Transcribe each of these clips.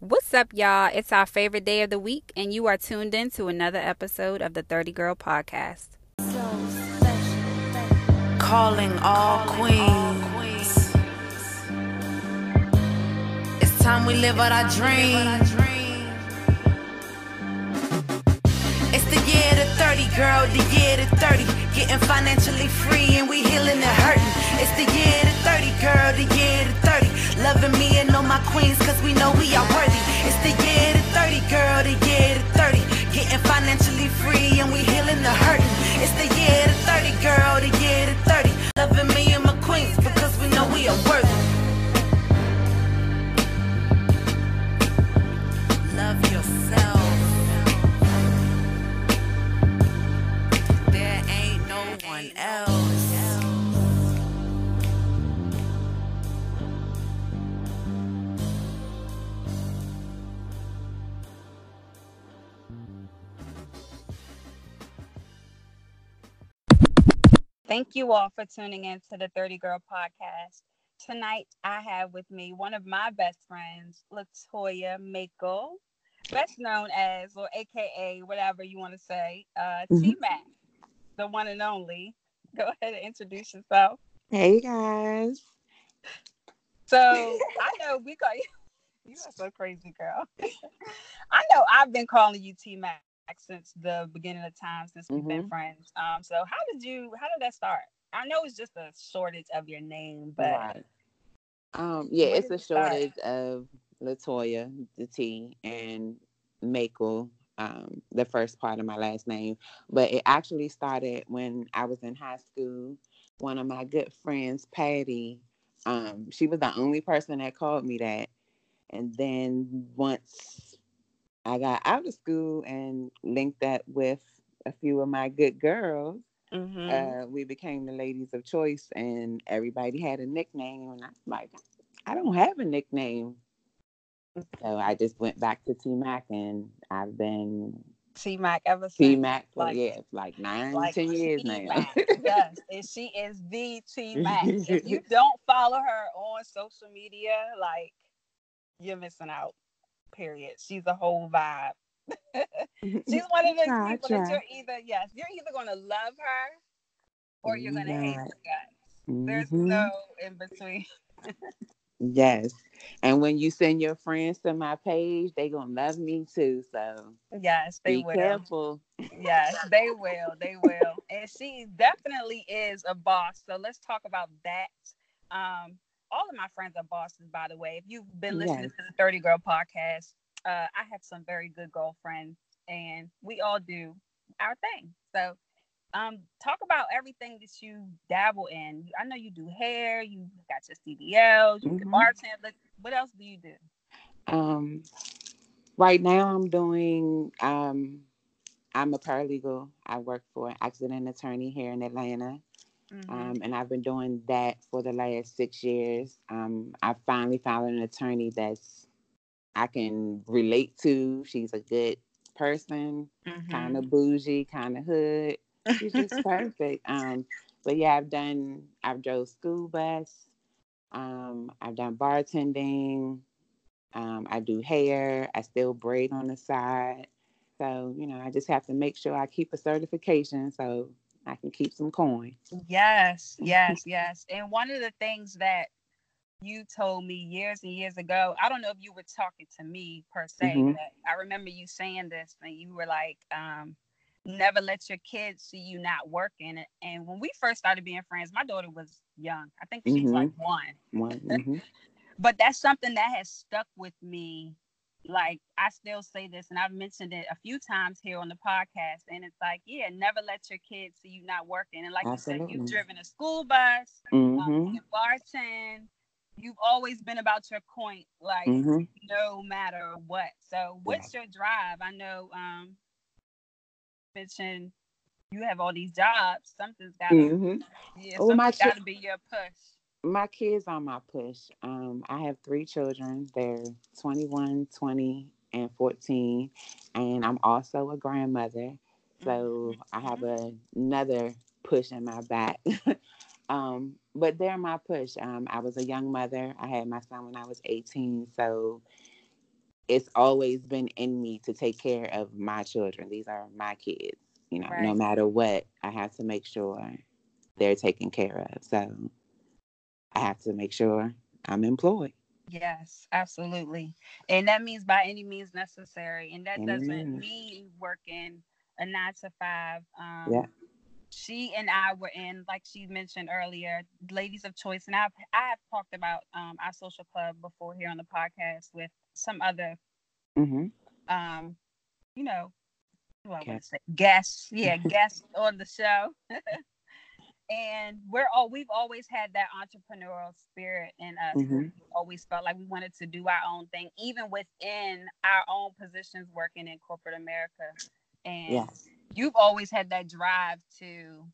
What's up, y'all? It's our favorite day of the week, and you are tuned in to another episode of the 30 Girl Podcast. Calling all queens. It's time we live out our dream. It's the year to 30, girl, the year to 30. Getting financially free and we healing and hurting. It's the year to 30, girl, the year to 30. Loving me and all my queens, cause we know we are worthy. It's the year to 30, girl, the year to 30. Getting financially free and we healing the hurting. It's the year to 30, girl, the year to 30. Loving me and my queens, because we know we are worthy. Love yourself. There ain't no one else. Thank you all for tuning in to the 30 Girl Podcast. Tonight, I have with me one of my best friends, Latoya Mako, best known as, or AKA, whatever you want to say, uh, Mhm. T Mac, the one and only. Go ahead and introduce yourself. Hey guys. So I know we got you. you are so crazy, girl. I know I've been calling you T Mac since the beginning of time since we've been Mhm. friends. Um, so how did you how did that start? I know it's just a shortage of your name, but Right. Um, yeah, it's a it start? shortage of Latoya, the T, and Mako, um, the first part of my last name. But it actually started when I was in high school. One of my good friends, Patty, um, she was the only person that called me that. And then once I got out of school and linked that with a few of my good girls, Mhm. uh, we became the ladies of choice, and everybody had a nickname. And I was like, I don't have a nickname. So I just went back to T Mac, and I've been T Mac ever since. T Mac for like- yeah, like nine, like ten years now. T-Mac. yes, and she is the T Mac. if you don't follow her on social media, like you're missing out. Period. She's a whole vibe. She's one of those Try, people that you're either yes, you're either gonna love her or you're gonna hate her guts. There's Mhm. no in between. Yes, and when you send your friends to my page, they gonna love me too. So Yes, they be will. careful. Yes, they will. They will. And she definitely is a boss. So let's talk about that. Um, all of my friends are bosses, by the way. If you've been listening Yes. to the 30 Girl podcast, uh, I have some very good girlfriends and we all do our thing. So um, talk about everything that you dabble in. I know you do hair, you got your CDLs, you can Mhm. bartend. What else do you do? Um, right now I'm doing. Um, I'm a paralegal. I work for an accident attorney here in Atlanta. Mhm. um, and I've been doing that for the last six years. Um, I finally found an attorney that's I can relate to. She's a good person, Mhm. kind of bougie, kind of hood. She's just perfect. Um, but yeah, I've done. I've drove school bus. Um, I've done bartending. Um, I do hair. I still braid on the side. So you know, I just have to make sure I keep a certification so I can keep some coin. Yes, yes, yes. And one of the things that you told me years and years ago, I don't know if you were talking to me per se, Mhm. but I remember you saying this and you were like, um, never let your kids see you not working. And when we first started being friends, my daughter was young. I think she's like one. One. mhm. But that's something that has stuck with me. Like I still say this, and I've mentioned it a few times here on the podcast. And it's like, yeah, never let your kids see you not working. And like you said, you've driven a school bus, Mhm. um, bartend. You've always been about your point, like Mhm. no matter what. So, what's your drive? I know, um, mentioned you have all these jobs. Something's got to, Mhm. yeah, Oh, something's got to be your push. My kids are my push. Um, I have three children. They're 21, 20, and 14. And I'm also a grandmother. So I have another push in my back. um, but they're my push. Um, I was a young mother. I had my son when I was 18. So it's always been in me to take care of my children. These are my kids. You know, right. no matter what, I have to make sure they're taken care of. So I have to make sure I'm employed. Yes, absolutely. And that means by any means necessary. And that doesn't mean working a nine to five. Um, yeah. She and I were in, like she mentioned earlier, ladies of choice. And I've I have talked about um, our social club before here on the podcast with some other, mm-hmm. um, you know, what I say guests. Yeah, guests on the show. and we're all we've always had that entrepreneurial spirit in us. Mm-hmm. We always felt like we wanted to do our own thing, even within our own positions working in corporate America. And yes. you've always had that drive to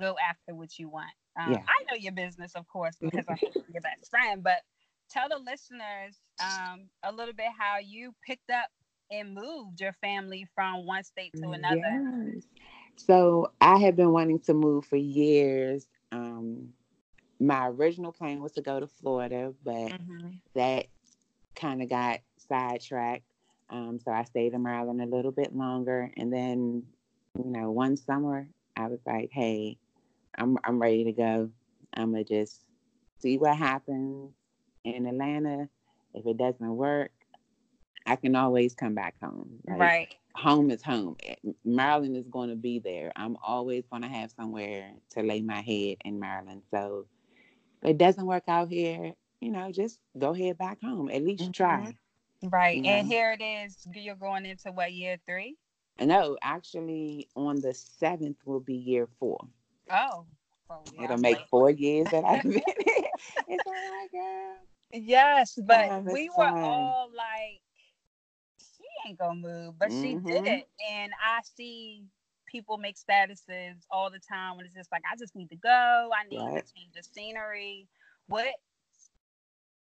go after what you want. Um, yeah. I know your business, of course, because I'm your best friend. But tell the listeners um, a little bit how you picked up and moved your family from one state to another. Yes. So I have been wanting to move for years. Um, my original plan was to go to Florida, but mm-hmm. that kind of got sidetracked. Um, so I stayed in Maryland a little bit longer, and then, you know, one summer I was like, "Hey, I'm I'm ready to go. I'm gonna just see what happens in Atlanta. If it doesn't work, I can always come back home. Like, right. Home is home. Eh, Maryland is going to be there. I'm always going to have somewhere to lay my head in Maryland. So if it doesn't work out here, you know, just go ahead back home. At least mm-hmm. try. Right. You know? And here it is. You're going into what year three? No, actually, on the seventh will be year four. Oh. oh yeah, It'll make four years that I've been here. It's all right, girl. Yes, but we were all like, ain't gonna move, but mm-hmm. she did it. And I see people make statuses all the time when it's just like, I just need to go. I need right. to change the scenery. What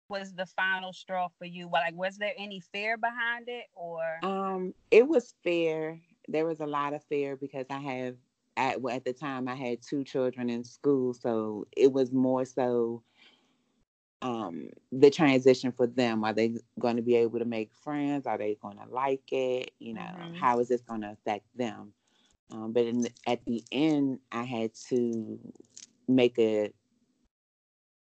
was the final straw for you? Like, was there any fear behind it, or? Um, it was fear. There was a lot of fear because I have at well, at the time I had two children in school, so it was more so um the transition for them. Are they going to be able to make friends? Are they going to like it? You know mm-hmm. how is this going to affect them? Um, but in the, at the end i had to make a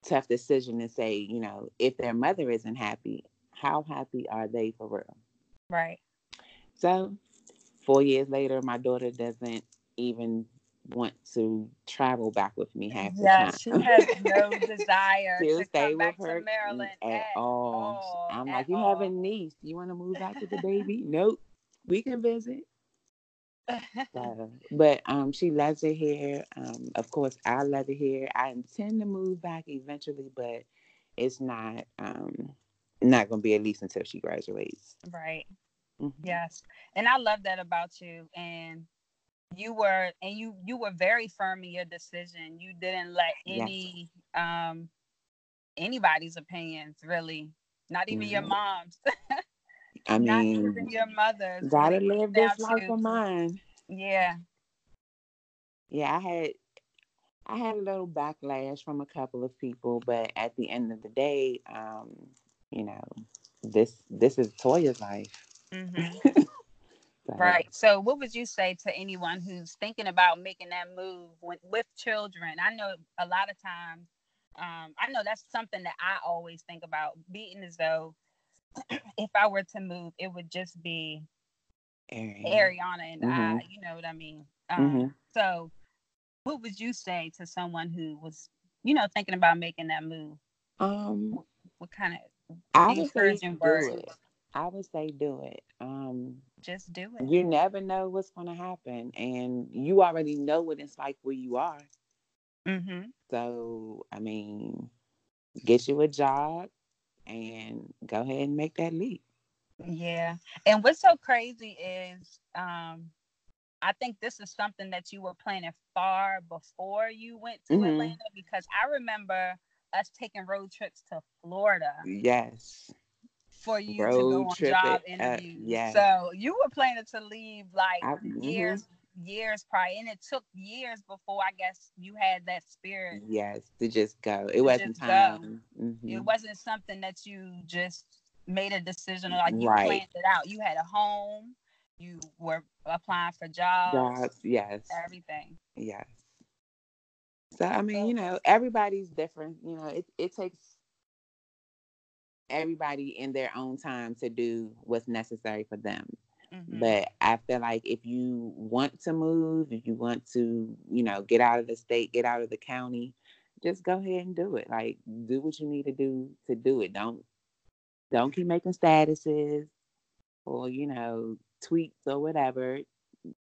tough decision and say you know if their mother isn't happy how happy are they for real? Right. So four years later my daughter doesn't even want to travel back with me half the yeah, time. she has no desire to stay with her Maryland at, at all. all. I'm like, you all. have a niece. You want to move back with the baby? nope. We can visit. so, but um, she loves it here. Um, of course, I love it here. I intend to move back eventually, but it's not um not gonna be at least until she graduates. Right. Mm-hmm. Yes, and I love that about you. And you were and you you were very firm in your decision you didn't let any yes. um anybody's opinions really not even mm-hmm. your mom's i mean even your mother's gotta live this life of mine yeah yeah i had i had a little backlash from a couple of people but at the end of the day um you know this this is toya's life mm-hmm. Right. So, what would you say to anyone who's thinking about making that move with, with children? I know a lot of times, um, I know that's something that I always think about, being as though if I were to move, it would just be Ariana, Ariana and mm-hmm. I. You know what I mean? Um, mm-hmm. So, what would you say to someone who was, you know, thinking about making that move? Um, what, what kind of I would say do it. I would say do it. Um, just do it. You never know what's going to happen, and you already know what it's like where you are. Mm-hmm. So, I mean, get you a job and go ahead and make that leap. Yeah. And what's so crazy is um I think this is something that you were planning far before you went to mm-hmm. Atlanta because I remember us taking road trips to Florida. Yes for you Road to go on job it, interviews. Uh, yeah. So you were planning to leave like I, years mm-hmm. years prior and it took years before I guess you had that spirit. Yes, to just go. It wasn't time. Mm-hmm. It wasn't something that you just made a decision like you Right. planned it out. You had a home, you were applying for jobs, Jobs, yes. everything. Yes. So I mean, you know, everybody's different. You know, it it takes everybody in their own time to do what's necessary for them. Mhm. But I feel like if you want to move, if you want to, you know, get out of the state, get out of the county, just go ahead and do it. Like do what you need to do to do it. Don't don't keep making statuses or, you know, tweets or whatever.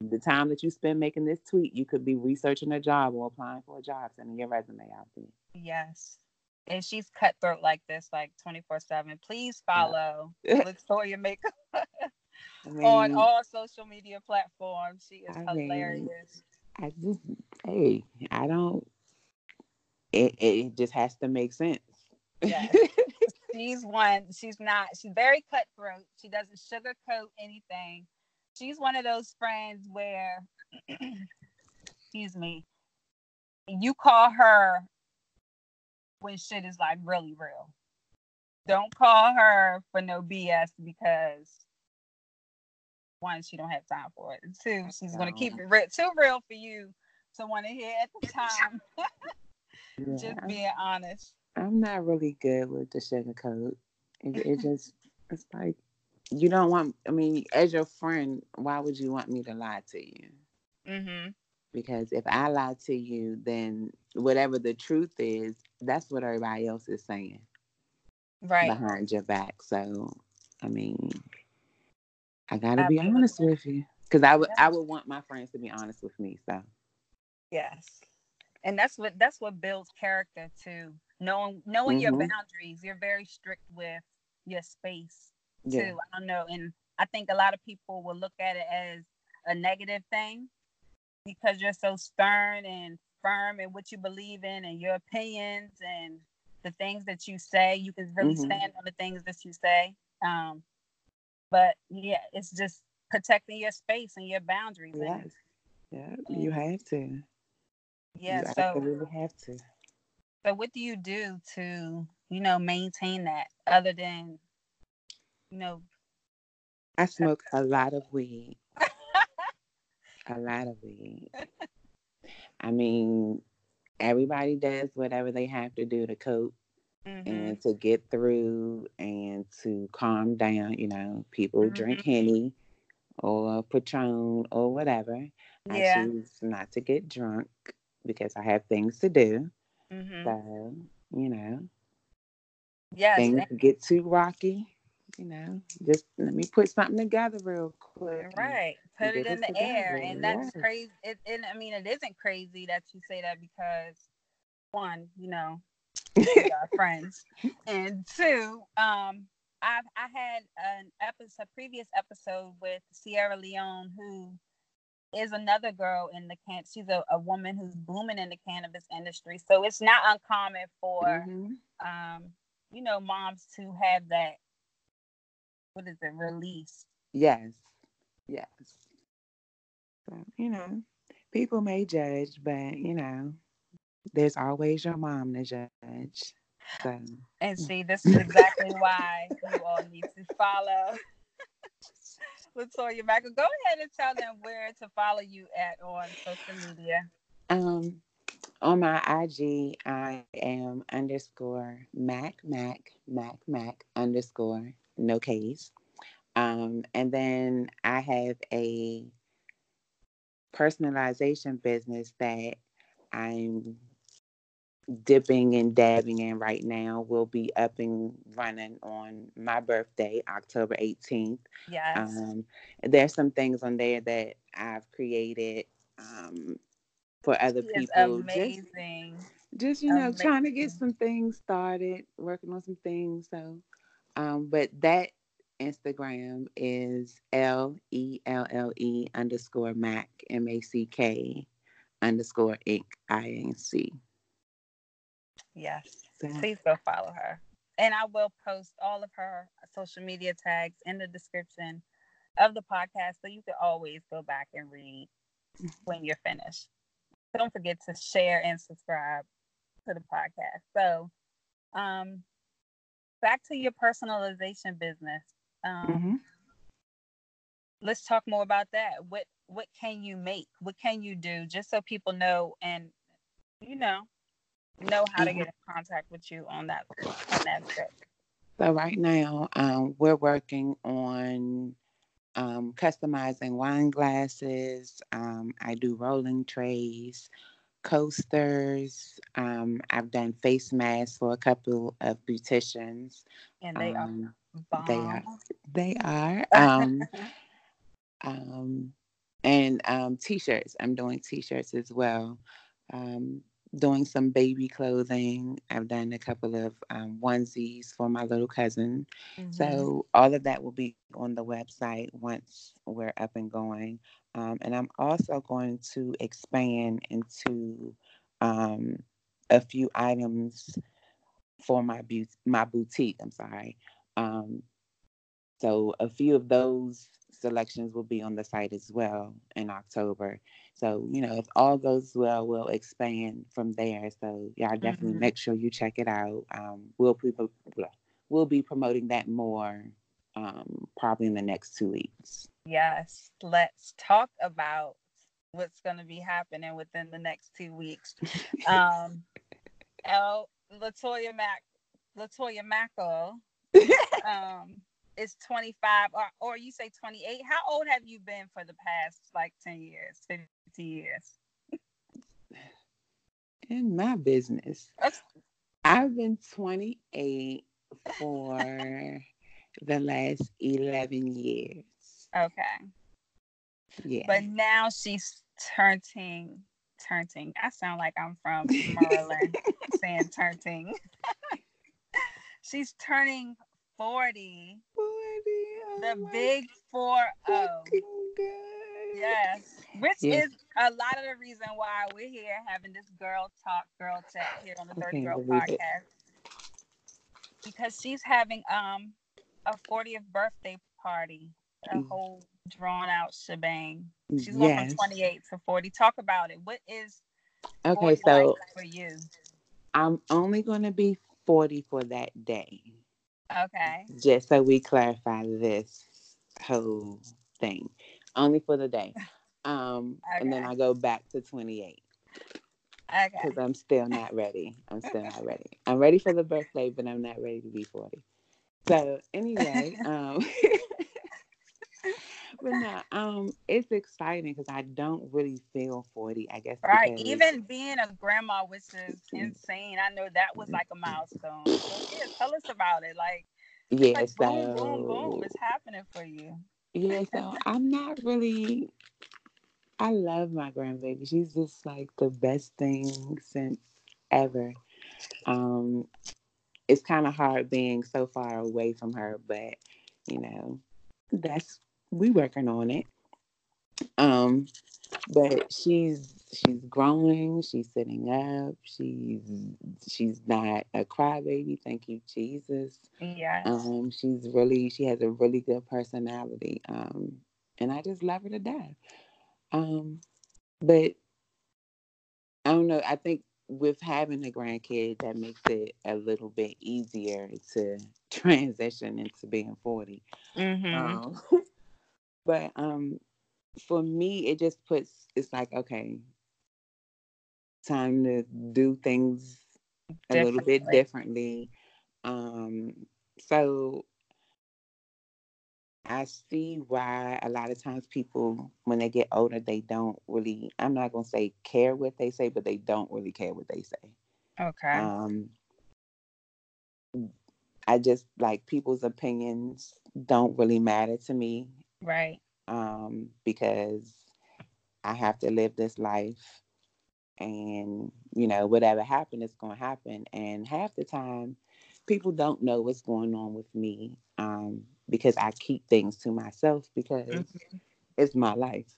The time that you spend making this tweet, you could be researching a job or applying for a job, sending your resume out there. Yes. And she's cutthroat like this, like 24 7. Please follow Latoya Makeup I mean, on all social media platforms. She is I mean, hilarious. I just, hey, I don't. It it just has to make sense. Yes. she's one, she's not, she's very cutthroat. She doesn't sugarcoat anything. She's one of those friends where, excuse me, you call her when shit is like really real. Don't call her for no BS because one, she don't have time for it. And two, she's gonna keep it real, too real for you to want to hear at the time. Yeah, Just being honest. I'm not really good with the sugarcoat. It, it just, it's like, you don't want, I mean, as your friend, why would you want me to lie to you? Mm-hmm. Because if I lie to you, then whatever the truth is, that's what everybody else is saying Right. behind your back. So, I mean, I gotta be honest with you. Because I would, Yeah. I would want my friends to be honest with me. So, Yes. And that's what that's what builds character too. Knowing knowing your Mhm. boundaries. You're very strict with your space yeah, too. I don't know. And I think a lot of people will look at it as a negative thing because you're so stern and firm in what you believe in and your opinions and the things that you say. You can really Mhm. stand on the things that you say. Um, but yeah, it's just protecting your space and your boundaries. And yes, yeah, you have to. yeah, you so absolutely have to. So what do you do to, you know, maintain that other than, you know, I smoke a lot of weed. A lot of weed. I mean, everybody does whatever they have to do to cope mhm, and to get through and to calm down. You know, people drink Mm-hmm. Henny or Patron or whatever. I choose not to get drunk because I have things to do. mhm, So, you know, yes, things get too rocky. You know, just let me put something together real quick. right. Put it in the air, and that's yes. crazy. It, and I mean, it isn't crazy that you say that because one, you know, we are friends, and two, um, I've I had an episode, a previous episode with Sierra Leone, who is another girl in the can. She's a, a woman who's booming in the cannabis industry, so it's not uncommon for Mhm. um, you know, moms to have that what is it, release. Yes. Yes. So, you know, people may judge, but you know, there's always your mom to judge. So And see, this is exactly why you all need to follow Latoya Michael. Go ahead and tell them where to follow you at on social media. um on my IG I am underscore Mac Mac Mac Mac underscore no case. Um and then I have a personalization business that I'm dipping and dabbing in right now will be up and running on my birthday, October 18th. Yes. Um, there's some things on there that I've created um, for other She people. Just, amazing. just you know, trying to get some things started, working on some things. So, um, but that Instagram is L E L L E underscore Mac M A C K underscore Inc I N C. Yes. So, Please go follow her. And I will post all of her social media tags in the description of the podcast so you can always go back and read when you're finished. Don't forget to share and subscribe to the podcast. So, um, back to your personalization business. Um, Mhm. Let's talk more about that. What what can you make? What can you do just so people know and you know know how to Mhm. get in contact with you on that on that trip? So right now, um, we're working on um, customizing wine glasses. Um, I do rolling trays, coasters. Um, I've done face masks for a couple of beauticians. And they are Um, bomb. they are. They are. Um, um, and um, t-shirts. I'm doing t-shirts as well. Um, doing some baby clothing. I've done a couple of um, onesies for my little cousin. Mhm. So all of that will be on the website once we're up and going. Um, and I'm also going to expand into um, a few items for my beauty, my boutique. I'm sorry. Um, so a few of those selections will be on the site as well in October. So, you know, if all goes well, we'll expand from there. So y'all definitely Mhm. make sure you check it out. Um, we'll be we'll be promoting that more um, probably in the next two weeks. Yes, let's talk about what's going to be happening within the next two weeks. Um, L. Latoya Mac, Latoya Mackel, um, is 25, or or you say 28. How old have you been for the past like 10 years, 50 years? In my business, That's- I've been 28 for the last 11 years. Okay, Yeah. but now she's turning, turning. I sound like I'm from Maryland, saying turning. she's turning 40. 40, oh The big 4 0. Yes, which Yes. is a lot of the reason why we're here having this girl talk, girl chat here on the I Thirty Girl believe it. podcast because she's having um a 40th birthday party, a Mm. whole drawn out shebang. She's going from 28 to 40. Talk about it. What is Okay, so like for you? I'm only going to be 40 for that day, Okay, just so we clarify this whole thing. Only for the day. Um, and then I go back to 28 okay, because I'm still not ready. I'm still not ready. I'm ready for the birthday, but I'm not ready to be 40. So anyway, um, but no, um, it's exciting because I don't really feel 40. I guess right. Even being a grandma, which is insane. I know that was like a milestone. So yeah, tell us about it. Like. yeah, like so boom, boom, boom. It's happening for you. Yeah, so I'm not really. I love my grandbaby. She's just like the best thing since ever. Um, it's kind of hard being so far away from her, but you know, that's we working on it. Um, but she's she's growing. She's sitting up. She's she's not a crybaby. Thank you, Jesus. Yes. Um, she's really she has a really good personality. Um, and I just love her to death. Um, but I don't know. I think with having a grandkid, that makes it a little bit easier to transition into being forty. mm-hmm. Um, but um, for me, it just puts it's like okay, time to do things a little bit Differently. Um, so I see why a lot of times people, when they get older, they don't really, I'm not going to say care what they say, but they don't really care what they say. okay. Um, I just like people's opinions don't really matter to me right. um, because I have to live this life. And, you know, whatever happened is going to happen. And half the time, people don't know what's going on with me um, because I keep things to myself because Mhm. it's my life.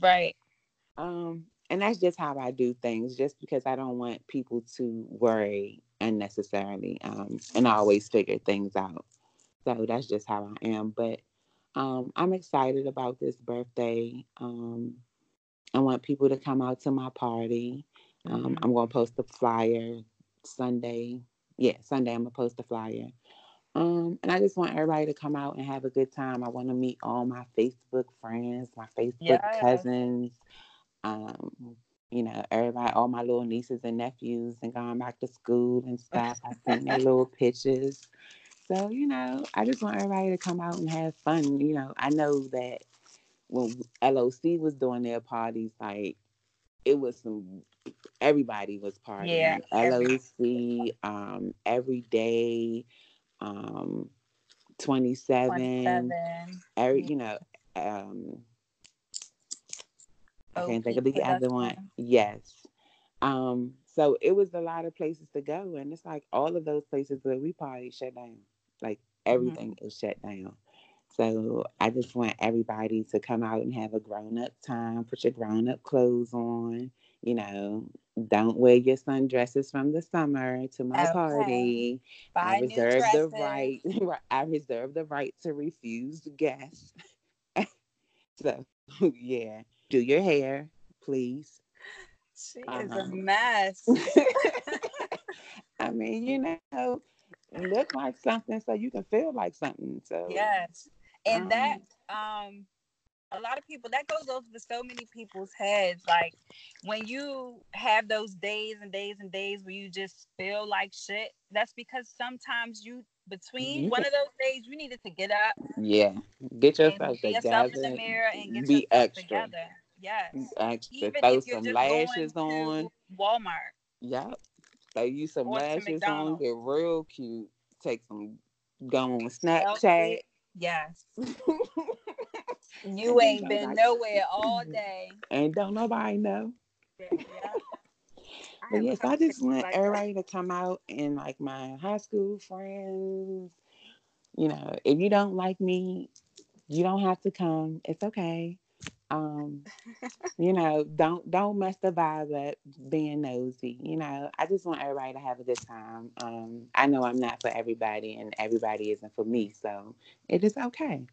Right. Um, and that's just how I do things, just because I don't want people to worry unnecessarily. Um, and I always figure things out. So that's just how I am. But um, I'm excited about this birthday. Um, I want people to come out to my party. Um, Mhm. I'm going to post a flyer Sunday yeah, Sunday I'm gonna post a flyer. Um, and I just want everybody to come out and have a good time. I want to meet all my Facebook friends, my Facebook Yes. cousins, um, you know, everybody, all my little nieces and nephews, and going back to school and stuff. I seen their little pictures. So, you know, I just want everybody to come out and have fun. You know, I know that when LOC was doing their parties, like it was some everybody was partying. Yeah, LOC, um, every day, um, 27, 27. every you know, um I can't think of the other one. Yes. Um, so it was a lot of places to go, and it's like all of those places where we party shut down. Like Mm-hmm. everything is shut down. So I just want everybody to come out and have a grown up time. Put your grown up clothes on. You know, don't wear your sundresses from the summer to my Okay. party. Buy I reserve the right. I reserve the right to refuse guests. so yeah, do your hair, please. She is a Uh-huh. mess. I mean, you know, look like something so you can feel like something. So yes. And Um, that um a lot of people that goes over so many people's heads. Like when you have those days and days and days where you just feel like shit, that's because sometimes you between one of those days you needed to get up yeah, get yourself see yourself together. in the mirror and get be yourself extra. together. Yes. Be extra. Even Throw if you're some just lashes going on. Walmart. Yep. Throw you some to lashes on. Get real cute. Take some. Go on Snapchat. Yes. You ain't been nowhere all day. and don't nobody know. Yeah. But yes, I just want like that. everybody to come out and like my high school friends. You know, if you don't like me, you don't have to come. It's okay. Um, you know, don't don't mess the vibe up being nosy. You know, I just want everybody to have a good time. Um, I know I'm not for everybody, and everybody isn't for me, so it is okay.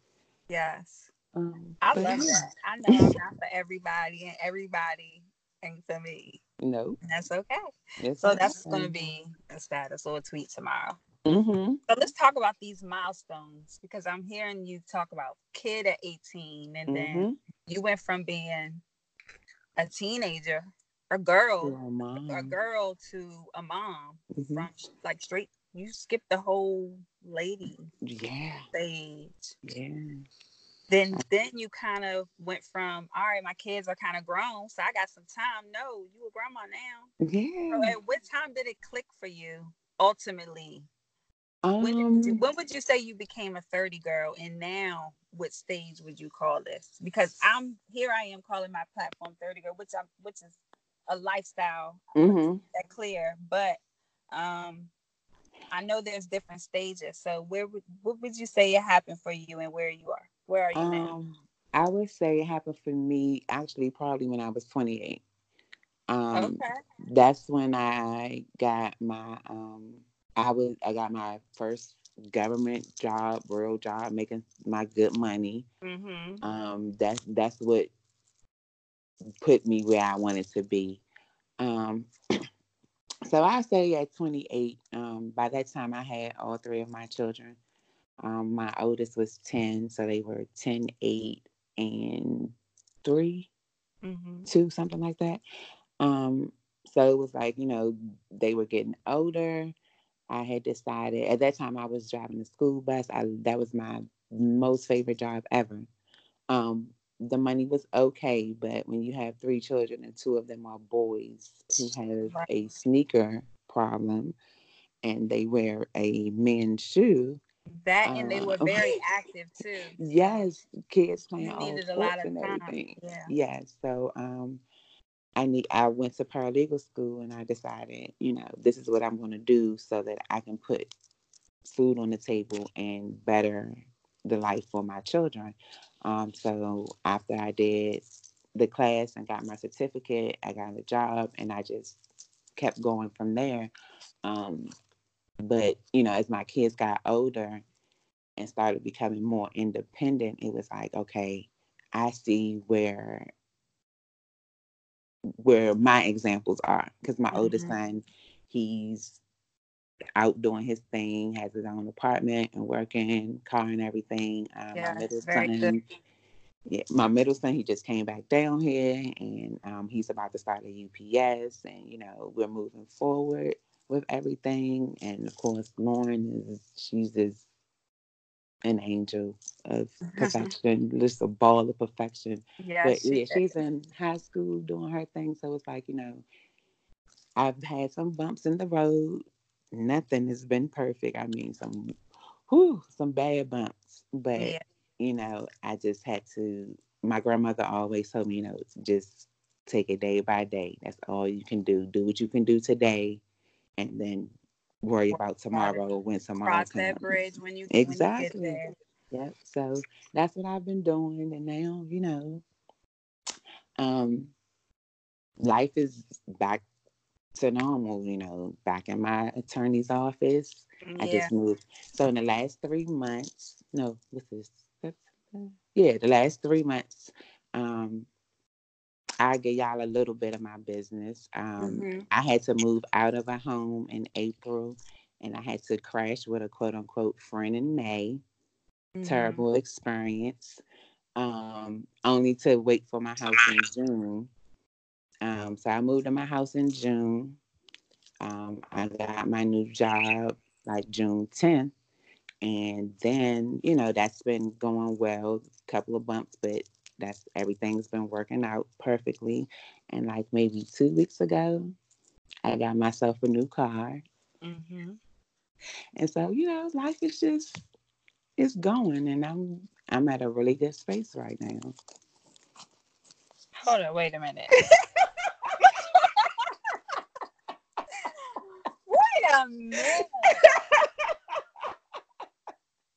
Yes. Um, I love yeah, that. I know I'm not for everybody and everybody ain't for me. No, And that's okay. it's So that's gonna be a status or a tweet tomorrow. Mhm. So let's talk about these milestones because I'm hearing you talk about kid at 18 and then Mhm. you went from being a teenager, a girl, mom. a girl to a mom Mhm. from like straight you skipped the whole lady Yeah, stage. yeah. Then then you kind of went from all right, my kids are kind of grown, so I got some time. No, you a grandma now. So Yeah. at what time did it click for you ultimately? When, Um, when would you say you became a 30 girl? And now, what stage would you call this? Because I'm here, I am calling my platform 30 girl, which I'm, which is a lifestyle. mhm. That clear, but um, I know there's different stages. So where would what would you say it happened for you, and where you are? Where are you now? Um, I would say it happened for me actually probably when I was 28. Um, okay. that's when I got my um I was I got my first government job, real job, making my good money. Mm-hmm. Um, that's that's what put me where I wanted to be. Um, so I say at 28, um, by that time I had all three of my children. Um, my oldest was 10, so they were 10, 8, and 3, Mm-hmm. 2, something like that. Um, so it was like, you know, they were getting older. I had decided at that time I was driving the school bus. I that was my most favorite job ever. Um, the money was okay, but when you have three children and two of them are boys who have Right. a sneaker problem and they wear a men's shoe, That and they Uh, were very active too. yes, kids playing all needed a sports lot of and time. everything. Yeah. Yes, so um, I need. I went to paralegal school and I decided, you know, this is what I'm going to do so that I can put food on the table and better the life for my children. Um, so after I did the class and got my certificate, I got a job and I just kept going from there. Um, but you know, as my kids got older and started becoming more independent, it was like, okay, I see where where my examples are because my oldest Mhm. son, he's out doing his thing, has his own apartment and working, car and everything. Um, Yeah, my middle son, good. yeah, my middle son, he just came back down here, and um, he's about to start a UPS, and you know we're moving forward with everything. And of course, Lauren is she's just an angel of mm-hmm. perfection, just a ball of perfection Yeah, but she yeah, she's in high school doing her thing. So it's like, you know, I've had some bumps in the road. Nothing has been perfect. I mean, some, whew, some bad bumps. But, Yeah. you know, I just had to, my grandmother always told me, you know, just take it day by day. That's all you can do. Do what you can do today and then worry about tomorrow when tomorrow cross comes. that bridge when you Exactly. When you Yep. So that's what I've been doing. And now, you know, um, life is back to normal, you know, back in my attorney's office. there. I just moved. So in the last three months, no, what's this? September? Yeah, the last three months, um, I give y'all a little bit of my business. Um, Mhm. I had to move out of a home in April and I had to crash with a quote unquote friend in May Mhm. terrible experience. Um, only to wait for my house in June. Um, so I moved to my house in June. Um, I got my new job like June 10th. And then, you know, that's been going well, a couple of bumps, but that's everything's been working out perfectly. And like maybe two weeks ago, I got myself a new car. Mhm. And so, you know, life is just it's going and I'm I'm at a really good space right now. Hold on, wait a minute. wait a minute.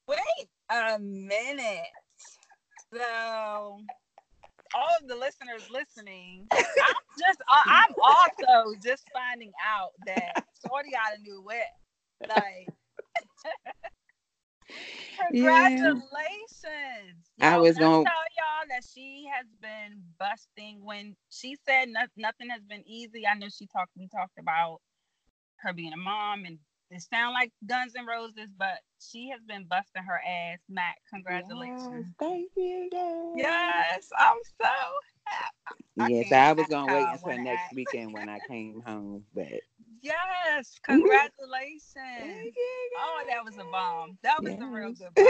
Wait a minute. So, all of the listeners listening, I'm just, I- I'm also just finding out that Shorty got a new whip. Like, Yeah. congratulations. I was gonna- tell y'all that she has been busting when she said no, nothing has been easy. I know she talked, we talked about her being a mom and it sound like Guns and Roses, but she has been busting her ass. Mac, Yes, congratulations. thank you. Yes. Yes, I'm so happy. I Yes, I was gonna wait until next act. weekend when I came home, but Yes, Thank congratulations. you, Oh, that was a bomb. That was a real good bomb.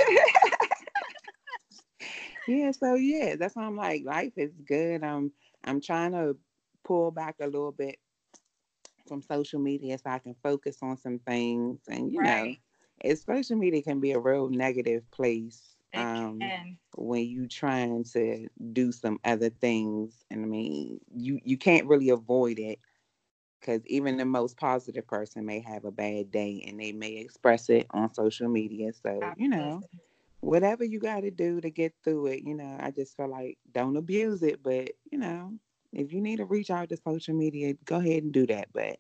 yeah, so yeah, that's why I'm like, life is good. I'm I'm trying to pull back a little bit from social media so I can focus on some things. And you know, Right. it's social media can be a real negative place. Um, when you trying to do some other things and i mean you you can't really avoid it because even the most positive person may have a bad day and they may express it on social media so you know whatever you got to do to get through it you know i just feel like don't abuse it but you know if you need to reach out to social media go ahead and do that but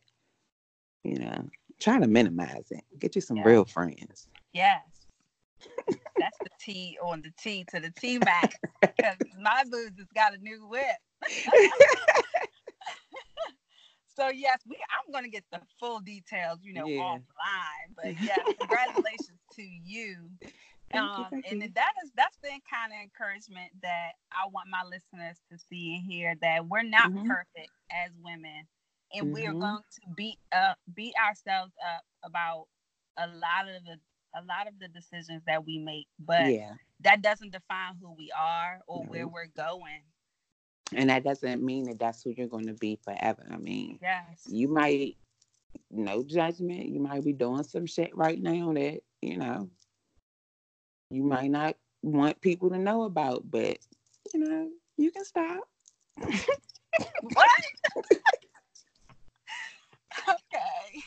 you know try to minimize it get you some Yeah. real friends Yes. That's the T on the T to the T Mac. Because my booze has got a new whip. So yes, we I'm gonna get the full details, you know, Yeah. offline. But yes, congratulations to you. You, Um, thank and you. that is that's the kind of encouragement that I want my listeners to see and hear that we're not Mhm. perfect as women, and we are going to beat up beat ourselves up about a lot of the a lot of the decisions that we make, but yeah that doesn't define who we are or No. where we're going. And that doesn't mean that that's who you're going to be forever. I mean, Yes. you might, no judgment, you might be doing some shit right now that, you know, you might not want people to know about, but, you know, you can stop. What? okay.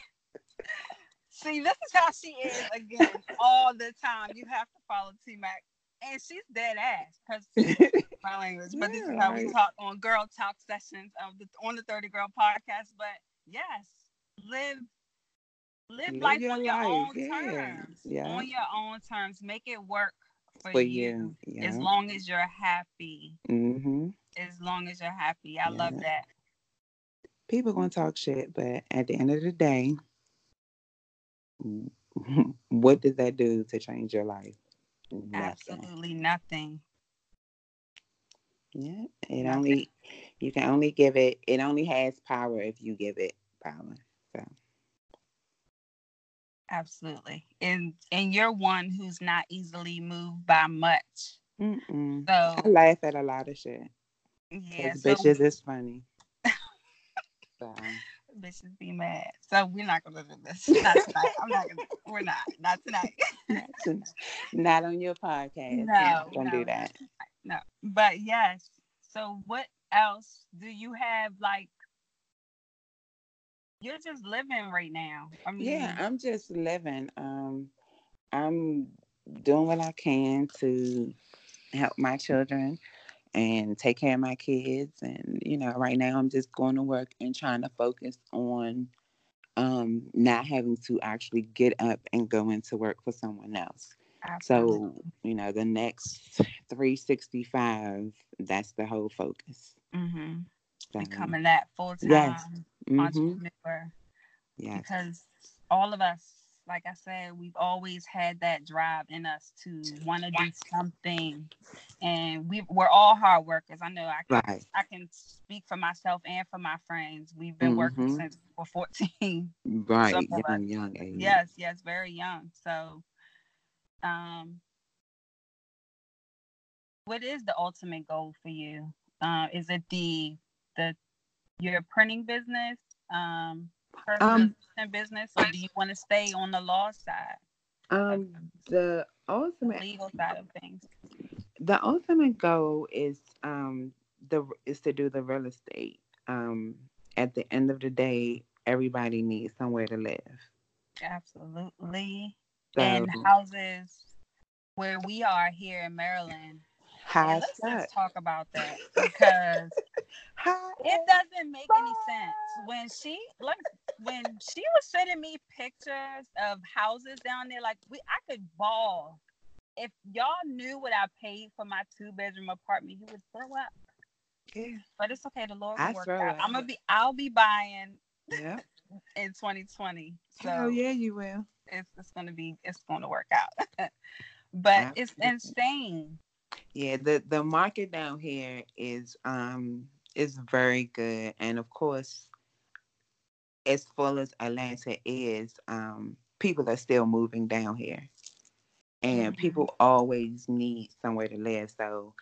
See, this is how she is again all the time. You have to follow T Mac. And she's dead ass because my language. But this is Yeah, how we talk on girl talk sessions of the on the 30 Girl podcast. But yes, live live, Live life your on your life, own yeah, terms. yeah. On your own terms. Make it work for, For you. you. As long as you're happy. hmm As long as you're happy. I love that. People going to talk shit, but at the end of the day, what does that do to change your life? Nothing. Absolutely nothing. Yeah, it nothing. only you can only give it. It only has power if you give it power. So. Absolutely, and and you're one who's not easily moved by much. Mm-mm. So I laugh at a lot of shit. Yeah, so, bitches is funny. so um, bitches be mad. So we're not gonna do this. Not tonight. I'm not gonna. We're not. Not tonight. not, tonight. not on your podcast. No, don't no, do that. No, but yes. So what else do you have? Like, you're just living right now. I mean, yeah, I'm just living. Um, I'm doing what I can to help my children and take care of my kids. And, you know, right now I'm just going to work and trying to focus on um, not having to actually get up and go into work for someone else. Absolutely. So, you know, the next 365, that's the whole focus. Mm-hmm. So, Becoming that full time yes. Mm-hmm. entrepreneur. Yes. Because all of us like I said, we've always had that drive in us to want to do something, and we we're all hard workers. I know I can right. I can speak for myself and for my friends. We've been mm-hmm. working since we're fourteen. Right, young, young age. Yes, yes, very young. So, um, what is the ultimate goal for you? Uh, is it the the your printing business? Um, um, business, or do you want to stay on the law side? Um, the ultimate the legal side of things. The ultimate goal is um the is to do the real estate. Um, at the end of the day, everybody needs somewhere to live. Absolutely. So, and houses where we are here in Maryland, High let's just talk about that because it doesn't make any sense when she like when she was sending me pictures of houses down there. Like we, I could ball. If y'all knew what I paid for my two bedroom apartment, you would throw up. Yeah, but it's okay. The Lord will work out. I'm gonna be. I'll be buying. Yeah. in 2020. So oh yeah, you will. It's it's gonna be. It's gonna work out. but Absolutely. it's insane yeah, the the market down here is um is very good, and of course, as full as Atlanta is, um, people are still moving down here, and mm-hmm. people always need somewhere to live. So,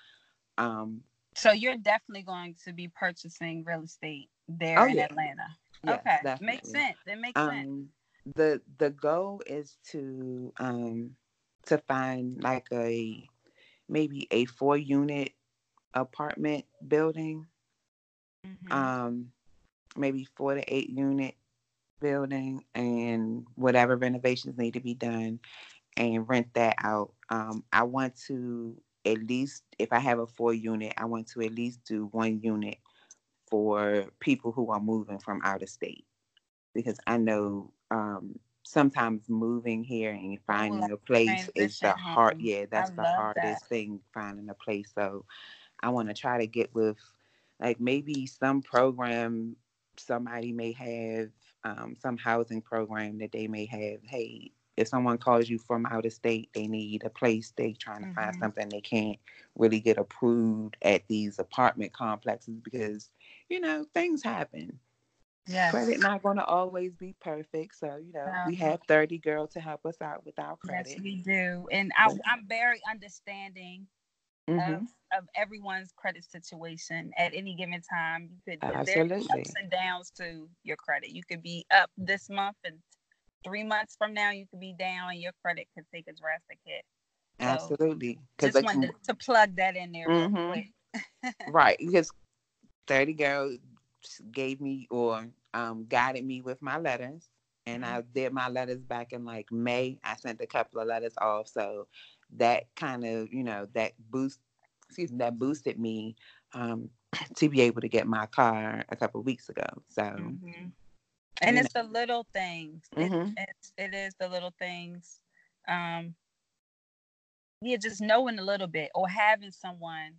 um, so you're definitely going to be purchasing real estate there oh, in yeah. Atlanta. Yes, okay, definitely. makes sense. It makes um, sense. The the goal is to um to find like a maybe a four unit apartment building. Mm-hmm. Um, maybe four to eight unit building and whatever renovations need to be done and rent that out. Um, I want to at least, if I have a four unit, I want to at least do one unit for people who are moving from out of state because I know um, sometimes moving here and finding a place is the hard yeah that's I the hardest that. thing finding a place so i want to try to get with like maybe some program somebody may have um, some housing program that they may have hey if someone calls you from out of state they need a place they trying to mm-hmm. find something they can't really get approved at these apartment complexes because you know things happen Yes. Credit not going to always be perfect. So, you know, no. we have 30 girl to help us out with our credit. Yes, we do. And I, am very understanding mm-hmm. of, of everyone's credit situation at any given time. You could Absolutely. there's ups and downs to your credit. You could be up this month and three months from now you could be down and your credit could take a drastic hit. So Absolutely. Just like, wanted to, to, plug that in there mm-hmm. right. Because 30 girl gave me or um, guided me with my letters. And I mm-hmm. did my letters back in like May. I sent a couple of letters off. So that kind of, you know, that boost, excuse me, that boosted me um, to be able to get my car a couple weeks ago. So, mm-hmm. and it's know. the little things. Mm-hmm. It, it's, it is the little things. Um, yeah, just knowing a little bit or having someone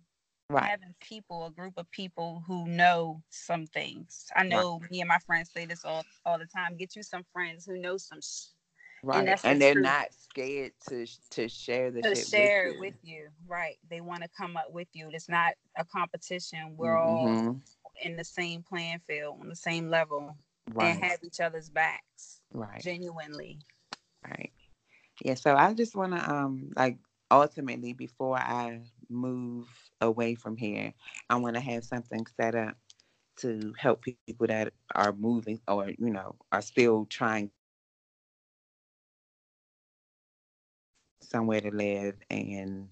right. having people, a group of people who know some things. I know right. me and my friends say this all, all the time. Get you some friends who know some Right. And, and they're not scared to to share the to share with it with you. Right. They want to come up with you. It's not a competition. We're mm-hmm. all in the same playing field, on the same level, right. and have each other's backs. Right. Genuinely. Right. Yeah. So I just want to um like ultimately before I move away from here, I want to have something set up to help people that are moving or you know are still trying somewhere to live and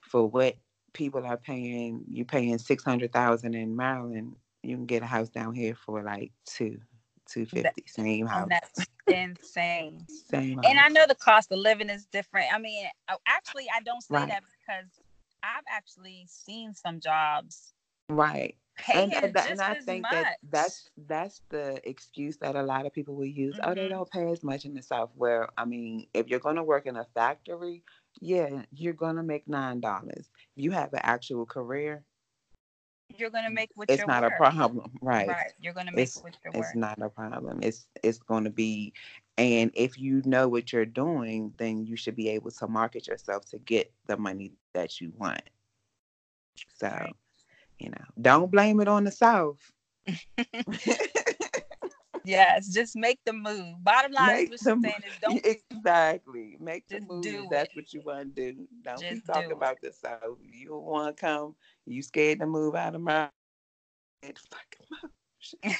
for what people are paying you're paying 600,000 in Maryland you can get a house down here for like 2 250 same house that's insane same house. and I know the cost of living is different I mean actually I don't say right. that because I've actually seen some jobs right and, and, and I think much. that that's that's the excuse that a lot of people will use. Mm-hmm. Oh, they mm-hmm. don't pay as much in the South. Where I mean, if you're going to work in a factory, yeah, you're going to make nine dollars. If you have an actual career, you're going to make what it's not a problem, right? Right, you're going to make it's, what your work. It's not a problem. It's it's going to be, and if you know what you're doing, then you should be able to market yourself to get the money that you want. So. Right you know, don't blame it on the South. yes, just make the move. Bottom line make is what you're saying is don't exactly make the move. That's it. what you want to do. Don't just be talking do about the South. You want to come. You scared to move out of my oh,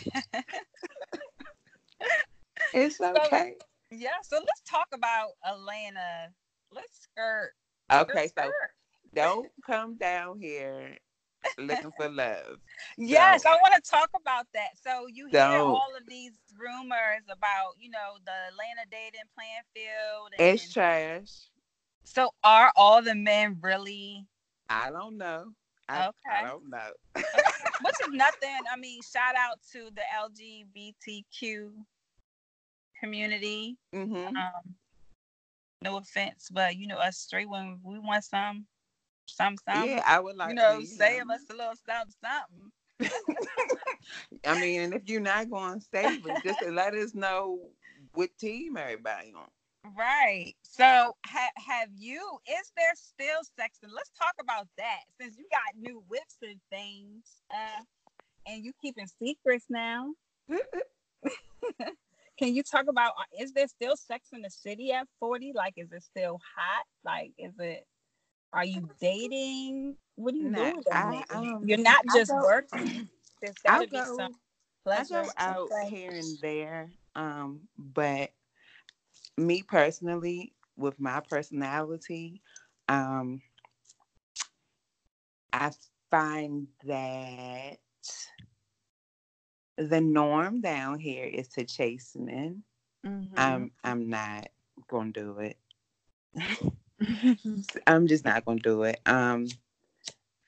it's okay. So, yeah, so let's talk about Atlanta. Let's skirt. Okay, skirt. so don't come down here looking for love. Yes, so, I want to talk about that. So you hear all of these rumors about, you know, the Atlanta dating plan field. And, it's trash. So are all the men really? I don't know. I, okay. I don't know. Which is nothing. I mean, shout out to the LGBTQ community. Mm-hmm. Um, no offense, but you know, us straight women, we want some some something. Yeah, I would like you know, save us a little something something. I mean, and if you're not going to save us, just let us know what team everybody on. Right. So ha- have you, is there still sex? And let's talk about that since you got new whips and things uh, and you keeping secrets now. Can you talk about, is there still sex in the city at 40? Like, is it still hot? Like, is it are you dating? What are you nah, doing? I, um, You're not just go, working. There's gotta be some pleasure. I go out here and there. Um, but me personally, with my personality, um, I find that the norm down here is to chase men. Mm-hmm. I'm I'm not gonna do it. I'm just not gonna do it. Um,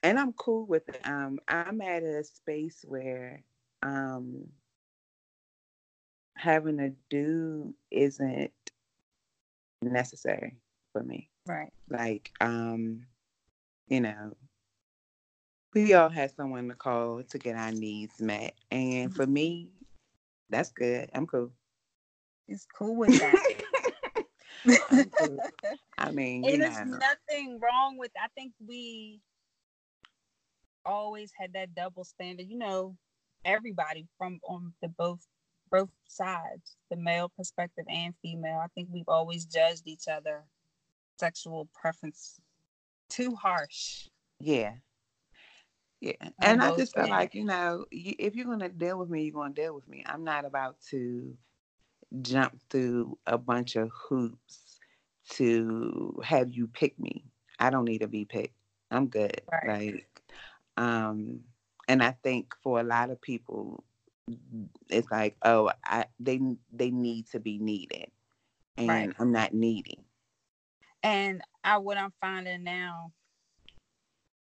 and I'm cool with it. Um, I'm at a space where um having a dude isn't necessary for me. Right. Like, um, you know, we all have someone to call to get our needs met. And for me, that's good. I'm cool. It's cool with that. I mean, and there's nothing wrong with. I think we always had that double standard. You know, everybody from on the both both sides, the male perspective and female. I think we've always judged each other sexual preference too harsh. Yeah. Yeah. And I just feel like, you know, if you're going to deal with me, you're going to deal with me. I'm not about to jump through a bunch of hoops to have you pick me. I don't need to be picked. I'm good. Right. Like, um, and I think for a lot of people, it's like, oh, I they they need to be needed, and right. I'm not needing. And I what I'm finding now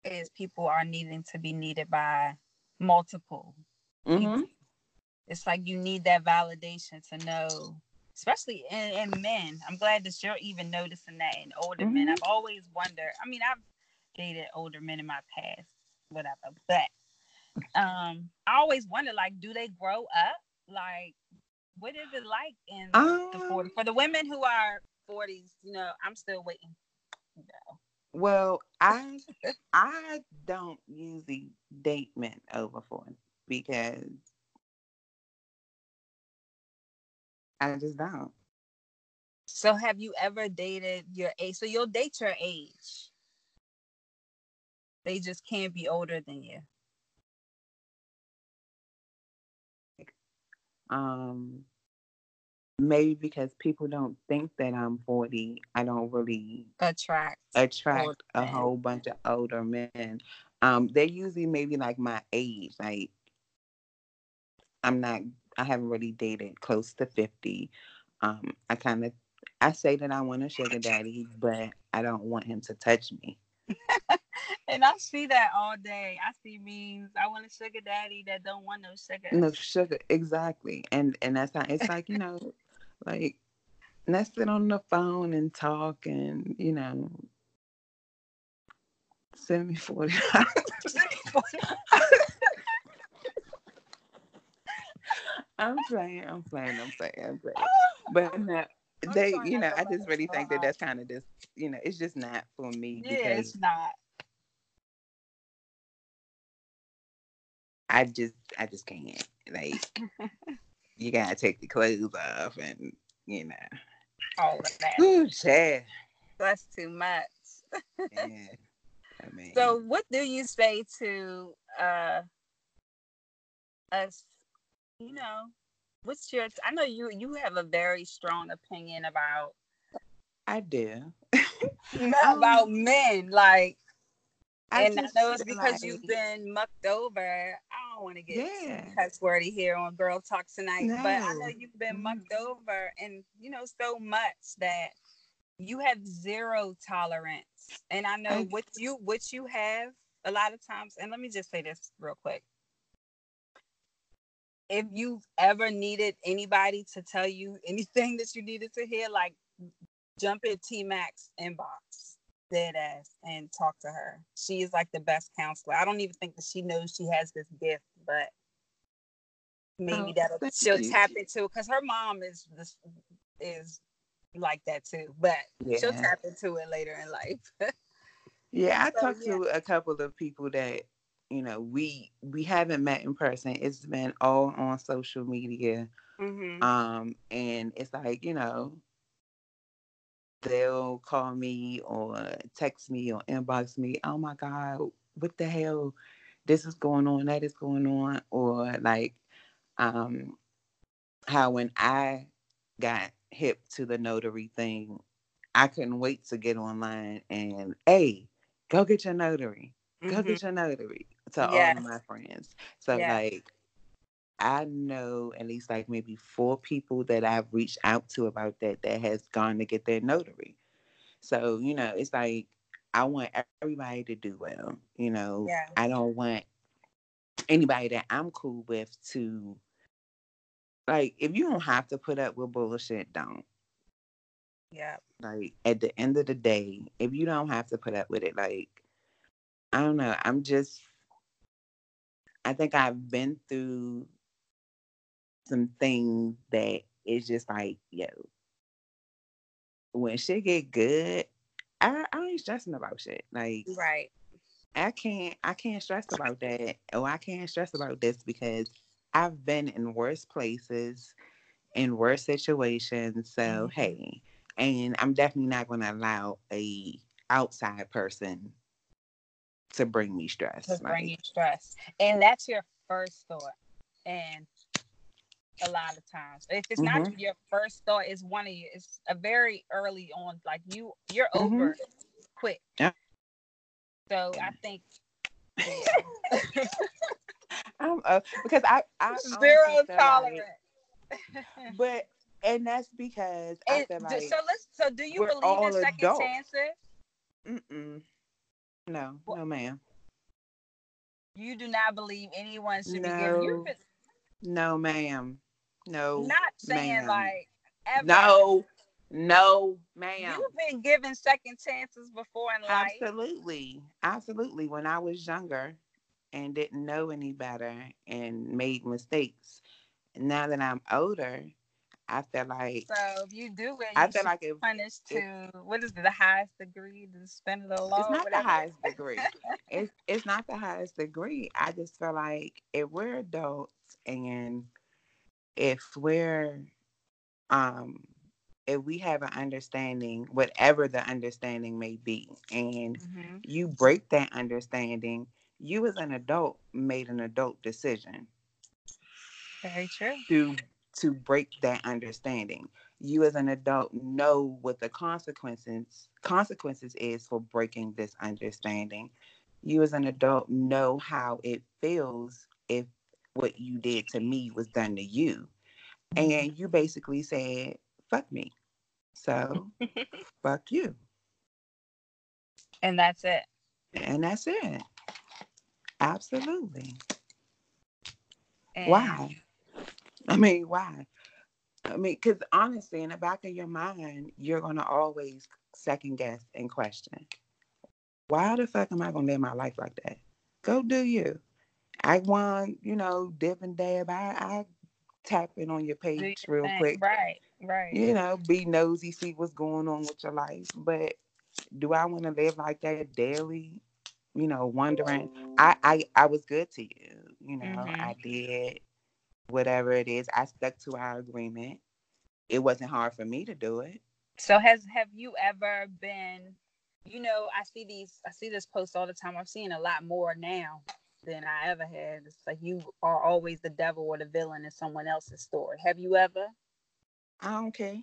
is people are needing to be needed by multiple mm-hmm it's like you need that validation to know especially in, in men i'm glad that you're even noticing that in older mm-hmm. men i've always wondered i mean i've dated older men in my past whatever but um i always wonder like do they grow up like what is it like in Um, the 40s for the women who are 40s? You know, I'm still waiting. Know. Well, I I don't usually date men over 40 because I just don't. So, have you ever dated your age? So, you'll date your age. They just can't be older than you. Um maybe because people don't think that I'm 40, I don't really Attract. attract a men. whole bunch of older men. Um, they're usually maybe like my age. Like I'm not I haven't really dated close to 50. Um, I kind of I say that I want a sugar daddy, but I don't want him to touch me. And I see that all day. I see memes. I want a sugar daddy that don't want no sugar. No sugar, exactly. And and that's how it's like, you know, like let's sit on the phone and talk and, you know, send me 40 I'm playing, I'm playing, I'm playing, I'm playing. Oh, but no, they, you know, I just really think that that's kind of just, you know, it's just not for me yeah, because it's not. I just, I just can't. Like, you gotta take the clothes off, and you know, All of that. whew, yeah, That's too much. yeah. I mean, So, what do you say to uh us? You know, what's your? I know you you have a very strong opinion about I do. about men, like, and I know it's because you've been mucked over. I don't want to get Yeah. cuss wordy here on Girl Talk tonight, but I know you've been Mhm. mucked over, and you know so much that you have zero tolerance. And I know I- what you what you have a lot of times. And let me just say this real quick. If you've ever needed anybody to tell you anything that you needed to hear, like jump in T Mac's inbox, dead ass, and talk to her. She is like the best counselor. I don't even think that she knows she has this gift, but maybe Oh, that'll she'll you. tap into because her mom is this is like that too, but she'll tap into it later in life. Yeah, I So, talked yeah. to a couple of people that you know we we haven't met in person. It's been all on social media, mm-hmm. um, and it's like you know they'll call me or text me or inbox me. Oh my god, what the hell? This is going on. That is going on. Or like, um, how when I got hip to the notary thing, I couldn't wait to get online and hey, go get your notary. Go get your notary to all Mm-hmm. Of my friends. So Yes. like I know at least like maybe four people that I've reached out to about that that has gone to get their notary. So, you know, it's like I want everybody to do well. You know, Yeah. I don't want anybody that I'm cool with to like if you don't have to put up with bullshit, don't. yeah. Like at the end of the day, if you don't have to put up with it, like I don't know, I'm just I think I've been through some things that it's just like, yo, when shit get good, I, I ain't stressing about shit. Like Right. I can't I can't stress about that. Or I can't stress about this because I've been in worse places, in worse situations. So Mhm. hey, and I'm definitely not gonna allow a outside person to bring me stress. To bring you stress. And that's your first thought. And a lot of times. If it's Mm-hmm. not your first thought, it's one of you. It's a very early on, like you you're Mhm. over quick. Yeah. So I think yeah. I'm uh, because I I zero feel like- but and that's because And like so let's so do you believe in second adults. chances? mm-mm. no, Well, no ma'am. You do not believe anyone should be given No, no ma'am. No. not saying ma'am. like ever. No, no, ma'am. You've been given second chances before in life. Absolutely. Absolutely. When I was younger and didn't know any better and made mistakes. Now that I'm older I feel like so if you do it, I feel like it punished to what is it, the highest degree, the spend of the law. It's not whatever. the highest degree. it's it's not the highest degree. I just feel like if we're adults and if we're um if we have an understanding, whatever the understanding may be, and Mhm. you break that understanding, you as an adult made an adult decision Very true. to to break that understanding. You as an adult know what the consequences consequences is for breaking this understanding. You as an adult know how it feels if what you did to me was done to you. Mm-hmm. And you basically said, fuck me. So fuck you. And that's it. And that's it. Absolutely. And Why? I mean, why? I mean, because honestly, in the back of your mind, you're going to always second guess and question. Why the fuck am I going to live my life like that? Go do you. I want, you know, dip and dab. I, I tap in on your page real thing. quick. Right, right. You know, be nosy, see what's going on with your life. But do I want to live like that daily? You know, wondering. I, I, I was good to you. You know, Mhm. I did whatever it is. I stuck to our agreement. It wasn't hard for me to do it. So has have you ever been you know, I see these I see this post all the time. I'm seeing a lot more now than I ever had. It's like you are always the devil or the villain in someone else's story. Have you ever? I don't care.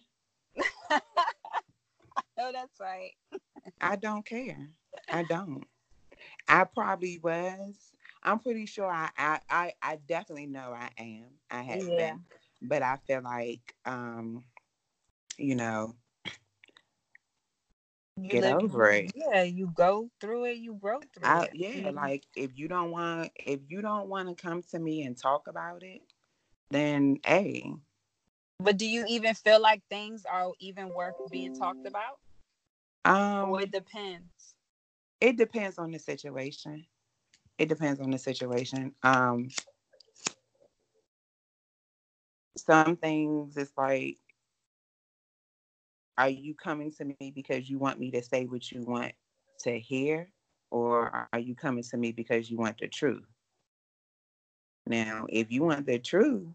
no, that's right. I don't care. I don't. I probably was. I'm pretty sure I I I, I definitely know I am. I have Yeah. been. But I feel like um, you know, You Get live- over it. Yeah, you go through it, you broke through I it. yeah, Mhm. like if you don't want if you don't want to come to me and talk about it, then hey, But do you even feel like things are even worth being talked about? um or it depends. it depends on the situation. It depends on the situation. Um some things it's like are you coming to me because you want me to say what you want to hear or are you coming to me because you want the truth? Now, if you want the truth,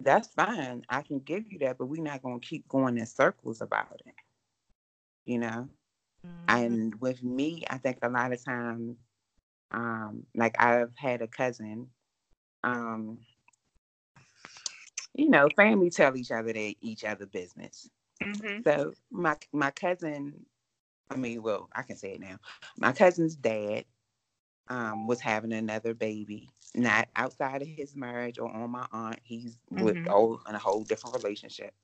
that's fine. I can give you that, but we're not going to keep going in circles about it. You know? Mhm. And with me, I think a lot of times, um, like I've had a cousin, um, you know, family tell each other they each other business. Mhm. So my my cousin, I mean, well, I can say it now. My cousin's dad um, was having another baby, not outside of his marriage or on my aunt. He's with Mhm. oh, in a whole different relationship.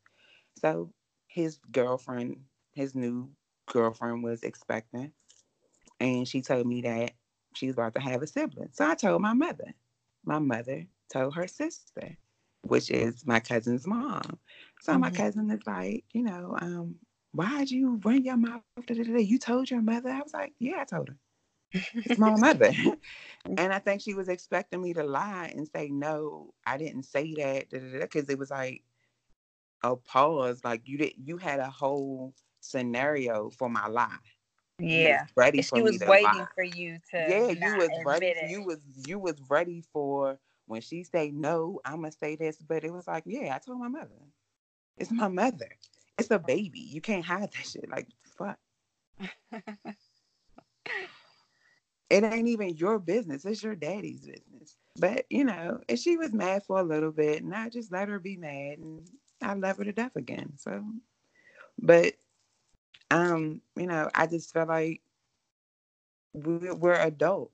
So his girlfriend, his new girlfriend, was expecting, and she told me that she was about to have a sibling. So I told my mother. My mother told her sister, which is my cousin's mom. So my Mhm. cousin is like, you know, um, why'd you run your mouth? da, da, da, da? You told your mother? I was like, yeah, I told her. It's my mother. and I think she was expecting me to lie and say, no, I didn't say that. Because it was like a pause. Like you did you had a whole scenario for my lie. Yeah. was ready she was waiting lie. for you to Yeah, you was ready. it. You was you was ready for when she say no, I'ma say this. But it was like, yeah, I told my mother. It's my mother. It's a baby. You can't hide that shit. Like fuck. It ain't even your business. It's your daddy's business. But you know, and she was mad for a little bit, and I just let her be mad, and I love her to death again. So, but um, you know, I just felt like we, we're adults.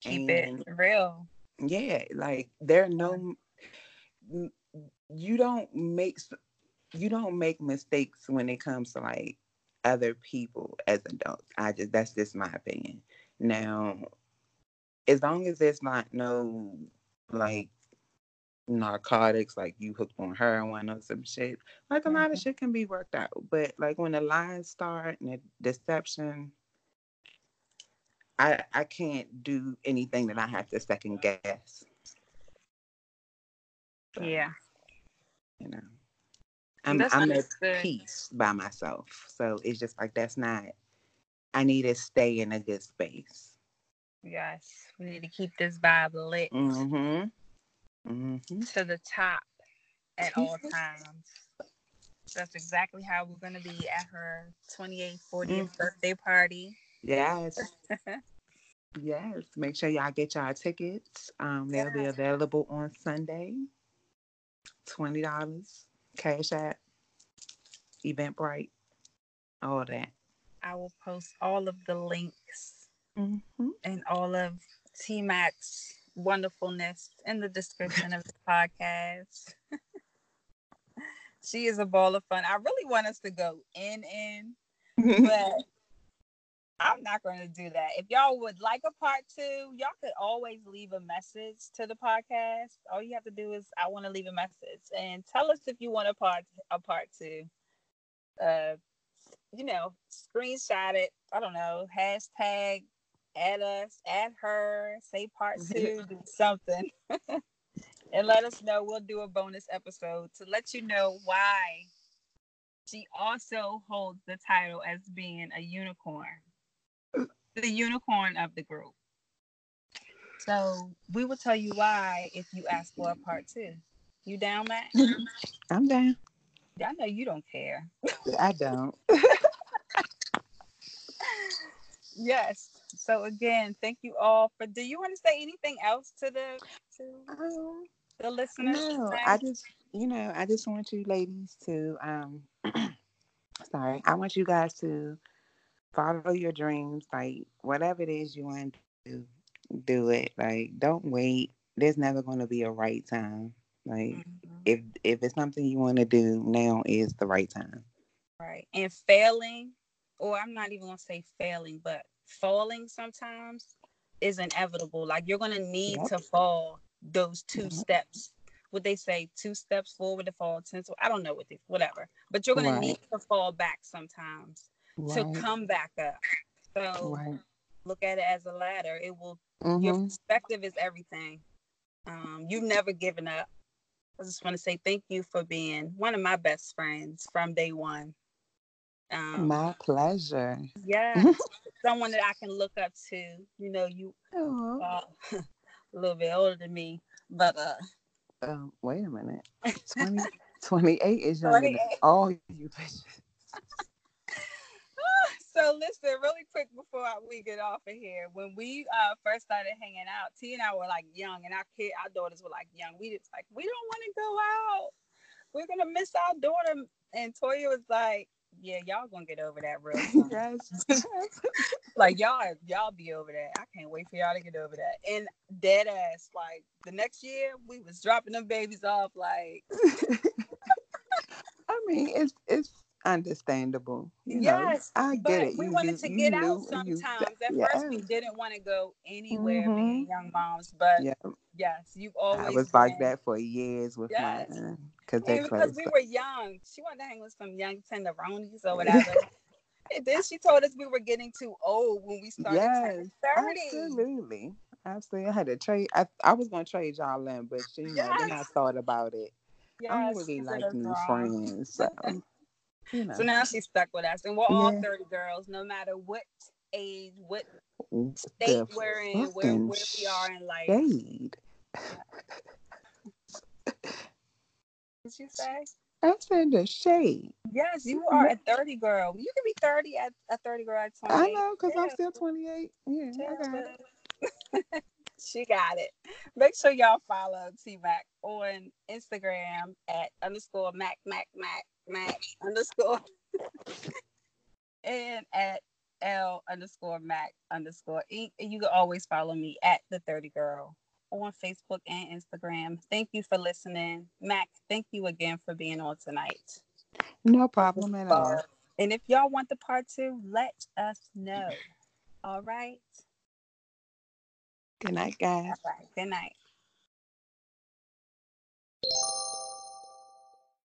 Keep and it real. yeah like there are no you don't make you don't make mistakes when it comes to like other people as adults i just that's just my opinion now as long as there's not no like narcotics like you hooked on heroin or some shit like a lot of Mhm. shit can be worked out but like when the lies start and the deception i i can't do anything that i have to second guess So, Yeah. You know. I'm That's I'm at peace by myself. So it's just like that's not I need to stay in a good space. Yes, we need to keep this vibe lit Mm-hmm. Mm-hmm. to the top at all times. That's exactly how we're going to be at her 28th, 40th Mhm. birthday party. Yes. Yes. Make sure y'all get y'all tickets. Um, they'll be available on Sunday. Twenty dollars. Cash app. Eventbrite. All that. I will post all of the links Mm-hmm. and all of T Mac's wonderfulness in the description of the podcast. she is a ball of fun. I really want us to go in in, but I'm not going to do that. If y'all would like a part two, y'all could always leave a message to the podcast. All you have to do is I want to leave a message and tell us if you want a part a part two. Uh, you know, screenshot it. I don't know, hashtag add us, add her, say part two, do something. and let us know. We'll do a bonus episode to let you know why she also holds the title as being a unicorn, the unicorn of the group. So we will tell you why if you ask for a part two. You down, Matt? I'm down. I know you don't care. I don't. Yes. So again, thank you all for. Do you want to say anything else to the to Um, the listeners? no? I just you know, I just want you ladies to um sorry, I want you guys to follow your dreams, like whatever it is you want to do, do it. Like don't wait. There's never gonna be a right time. Like Mhm. if if it's something you want to do, now is the right time. Right. And failing, or I'm not even gonna say failing, but falling sometimes is inevitable. Like you're gonna need Yep. to fall those two Yep. steps. What they say, two steps forward to fall ten. So I don't know what they whatever. But you're gonna Right. need to fall back sometimes to come back up. So Right. look at it as a ladder. It will Mhm. your perspective is everything. Um, you've never given up. I just want to say thank you for being one of my best friends from day one. Um, My pleasure. yeah, someone that I can look up to. You know, you uh, a little bit older than me, but uh, Um, wait a minute. 20, 28 is younger than 28. all you bitches. So listen, really quick before we get off of here. When we uh, first started hanging out, T and I were like young, and our kid, our daughters were like young. We just like we don't want to go out. We're gonna miss our daughter. And Toya was like, "Yeah, y'all gonna get over that real soon. yes. like y'all, y'all be over that. I can't wait for y'all to get over that." And dead ass, like the next year, we was dropping them babies off. Like, I mean, it's it's understandable. You know, yes, I but get it. we You- wanted to get out knew and you- sometimes. At first, we didn't want to go anywhere Mhm. being young moms, but Yeah, yes, you've always I was like been- that for years with Yes. mine because Yeah, they because we were young. She wanted to hang with some young tenderonis or whatever. and then she told us we were getting too old when we started Yes, turning 30. absolutely. Absolutely. I had to trade. I, I was going to trade y'all in, but you know, then I thought about it. I Yes, don't really like new friends. So, you know. So now she's stuck with us. And we're all Yeah. 30 girls, no matter what age, what state the we're in, where, where we are in life. Shade. Did you say? I said the shade. Yes, you are a 30 girl. You can be 30 at a 30 girl at 28. I know because I'm still 28. Yeah, I got it. she got it. Make sure y'all follow T Mac on Instagram at underscore Mac Mac Mac Mac underscore and at L underscore Mac underscore Inc. And you can always follow me at the 30 Girl on Facebook and Instagram. Thank you for listening. Mac, thank you again for being on tonight. No problem at all. And if y'all want the part two, let us know. All right. Good night, guys. All right. Good night.